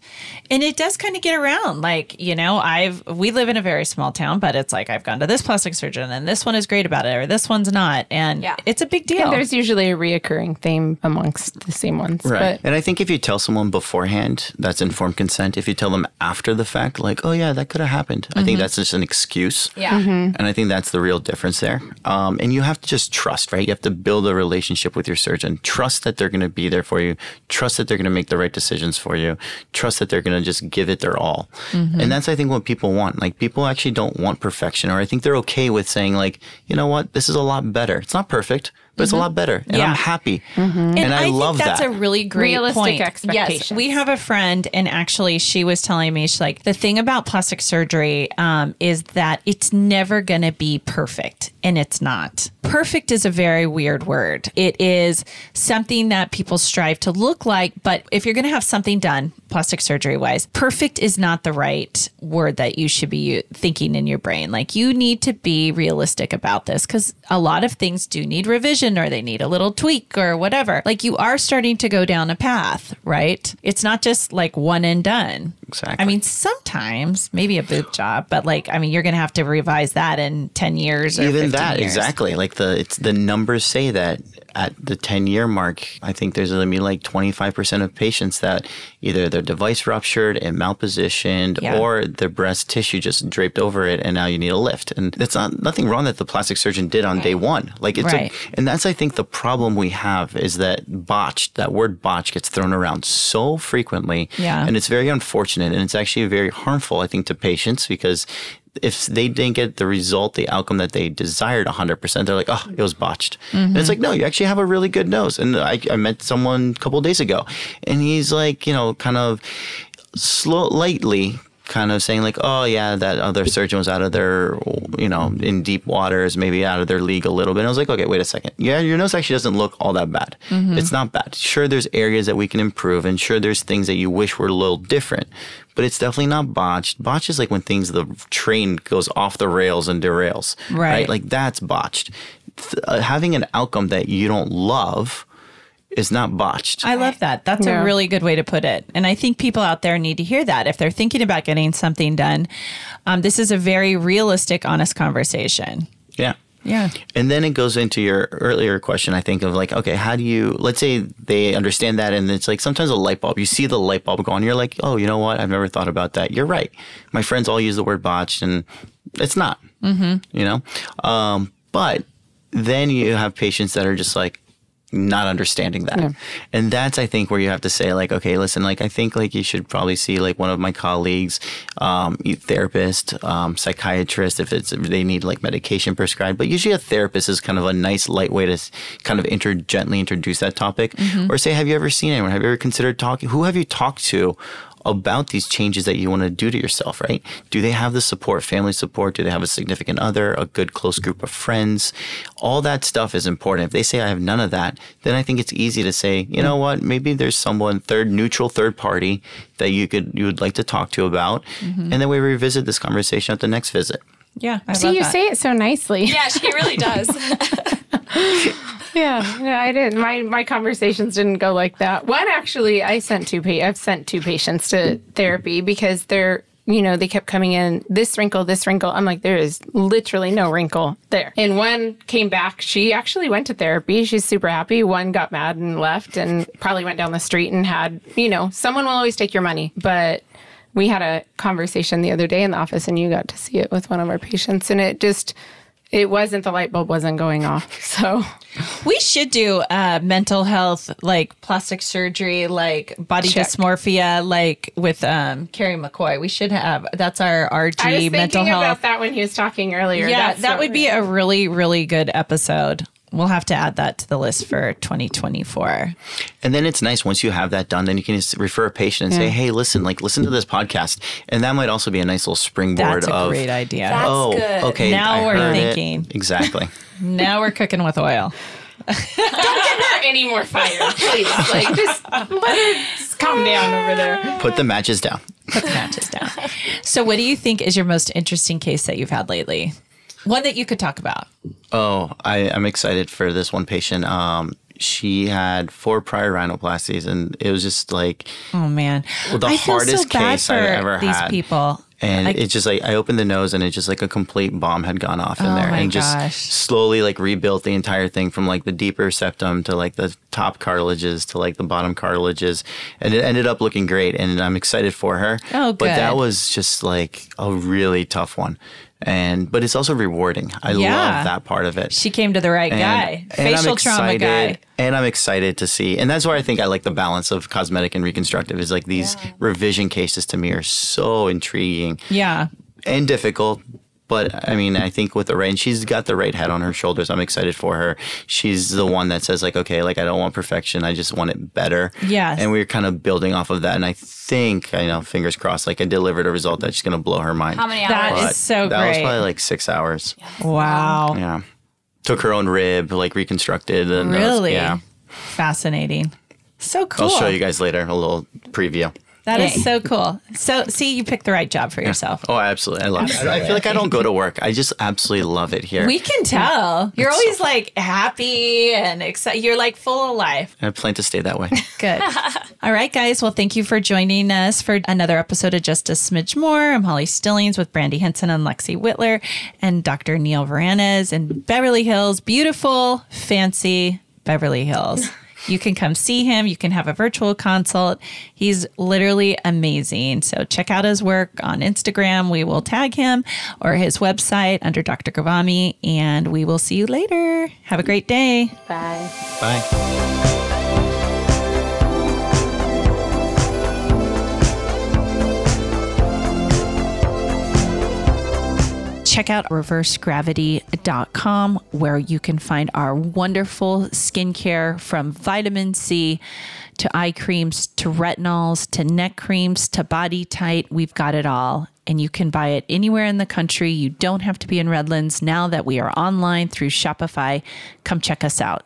and it does kind of get around. Like you know, I've we live in a very small town, but it's like I've gone to this plastic surgeon, and this one is great about it, or this one's not, and Yeah. it's a big deal. And there's usually a reoccurring theme amongst the same ones. Right. But and I think if you tell someone beforehand, that's informed consent. If you tell them after the fact, like, oh, yeah, that could have happened, I think that's just an excuse. Yeah. And I think that's the real difference there. Um, and you have to just trust, right? You have to build a relationship with your surgeon. Trust that they're going to be there for you. Trust that they're going to make the right decisions for you. Trust that they're going to just give it their all. And that's, I think, what people want. Like, people actually don't want perfection, or I think they're okay with saying, like, you know what, this is a lot better. It's not perfect, but it's a lot better. And Yeah. I'm happy. And, I, love think that's that. a really great Realistic point. Yes, we have a friend, and actually, she was telling me she's like the thing about plastic surgery um, is that it's never going to be perfect, and it's not. Perfect is a very weird word. It is something that people strive to look like, but if you're going to have something done, plastic surgery wise, perfect is not the right word that you should be thinking in your brain. Like you need to be realistic about this because a lot of things do need revision or they need a little tweak or whatever. Like you are starting to go down a path, right? It's not just like one and done. Exactly. I mean, sometimes maybe a boob job, but like, I mean, you're going to have to revise that in 10 years or even 15 that years. exactly like the it's the numbers say that at the 10 year mark i think there's going to be like 25% of patients that either their device ruptured and malpositioned Yeah. or their breast tissue just draped over it and now you need a lift and that's not nothing wrong that the plastic surgeon did on day one like it's Right. a, and that's i think the problem we have is that botched that word botch gets thrown around so frequently Yeah. and it's very unfortunate and it's actually very harmful i think to patients because if they didn't get the result, the outcome that they desired 100%, they're like, oh, it was botched. And it's like, no, you actually have a really good nose. And I, I met someone a couple of days ago, and he's like, you know, kind of slow, lightly kind of saying like, oh yeah, that other surgeon was out of their, you know, in deep waters, maybe out of their league a little bit. And I was like, okay, wait a second. Yeah, your nose actually doesn't look all that bad. Mm-hmm. It's not bad. Sure, there's areas that we can improve, and sure, there's things that you wish were a little different, but it's definitely not botched. Botched is like when things, the train goes off the rails and derails. Right. Like that's botched. Th- uh, having an outcome that you don't love is not botched. I love that. That's Yeah. a really good way to put it. And I think people out there need to hear that. If they're thinking about getting something done, um, this is a very realistic, honest conversation. Yeah. Yeah. And then it goes into your earlier question, I think, of like, okay, how do you, let's say they understand that, and it's like sometimes a light bulb, you see the light bulb go on, you're like, oh, you know what? I've never thought about that. You're right. My friends all use the word botched, and it's not, mm-hmm. you know? Um, but then you have patients that are just like, not understanding that. And that's I think where you have to say like, okay, listen, like I think like you should probably see like one of my colleagues, um, therapist, um, psychiatrist if it's if they need like medication prescribed. But usually a therapist is kind of a nice light way to kind of inter- gently introduce that topic. Or say, have you ever seen anyone? Have you ever considered talking? Who have you talked to? About these changes that you want to do to yourself, right? Do they have the support, family support? Do they have a significant other, a good close group of friends? All that stuff is important. If they say I have none of that, then I think it's easy to say, you know what, maybe there's someone third neutral third party that you could you would like to talk to about, mm-hmm. and then we revisit this conversation at the next visit. Yeah. I See, love you that. say it so nicely. Yeah, she really does. Yeah, no, I didn't. My my conversations didn't go like that. One actually, I sent two. Pa- I've sent two patients to therapy because they're, you know, they kept coming in. This wrinkle, this wrinkle. I'm like, there is literally no wrinkle there. And one came back. She actually went to therapy. She's super happy. One got mad and left, and probably went down the street and had, you know, someone will always take your money, but. We had a conversation the other day in the office, and you got to see it with one of our patients, and it just, it wasn't the light bulb wasn't going off. So We should do uh, mental health, like plastic surgery, like body Check. dysmorphia, like with um, Carrie McCoy. We should have that's our RG mental health. I was thinking mental about that when he was talking earlier. Yeah, That's that would be a really, really good episode. We'll have to add that to the list for 2024. And then it's nice once you have that done, then you can just refer a patient and say, hey, listen, like listen to this podcast, and that might also be a nice little springboard That's a of. great idea. That's Oh, good. okay. Now I we're heard it." thinking. Exactly. now we're cooking with oil. Don't give her any more fire, please. Like just let her just calm down over there. Put the matches down. Put the matches down. So, what do you think is your most interesting case that you've had lately? One that you could talk about. Oh, I, I'm excited for this one patient. Um, she had four prior rhinoplasties, and it was just like Oh man, the I feel hardest so bad case for I've ever these had. people. And Like- it's just like I opened the nose and it's just like a complete bomb had gone off in Oh there and just gosh. slowly like rebuilt the entire thing from like the deeper septum to like the top cartilages to like the bottom cartilages. And it ended up looking great and I'm excited for her. Oh, good. But that was just like a really tough one. And but it's also rewarding. I Yeah. love that part of it. She came to the right And- guy, and facial trauma excited- guy. And I'm excited to see, and that's why I think I like the balance of cosmetic and reconstructive. Is like these revision cases to me are so intriguing Yeah, and difficult. But I mean, I think with the right, and she's got the right head on her shoulders. I'm excited for her. She's the one that says like, okay, like I don't want perfection. I just want it better. Yes. And we're kind of building off of that. And I think, I know, fingers crossed, like I delivered a result that's going to blow her mind. How many That hours? is so that was probably like six hours. wow, Yeah. Took her own rib, like reconstructed. And that was- really yeah. fascinating. So cool. I'll show you guys later a little preview. That is Yay. so cool. So, see, you picked the right job for yourself. Oh, absolutely. I love it. I feel like I don't go to work. I just absolutely love it here. We can tell. You're It's always so like happy and excited. You're like full of life. I plan to stay that way. Good. All right, guys. Well, thank you for joining us for another episode of Just a Smidge More. I'm Holly Stillings with Brandy Henson and Lexi Whitler and Dr. Neil Vranis in Beverly Hills. Beautiful, fancy Beverly Hills. You can come see him. You can have a virtual consult. He's literally amazing. So check out his work on Instagram. We will tag him or his website under Dr. Ghavami, and we will see you later. Have a great day. Bye. Bye. Check out reversegravity.com where you can find our wonderful skincare from vitamin C to eye creams to retinols to neck creams to body tight. We've got it all. And you can buy it anywhere in the country. You don't have to be in Redlands now that we are online through Shopify. Come check us out.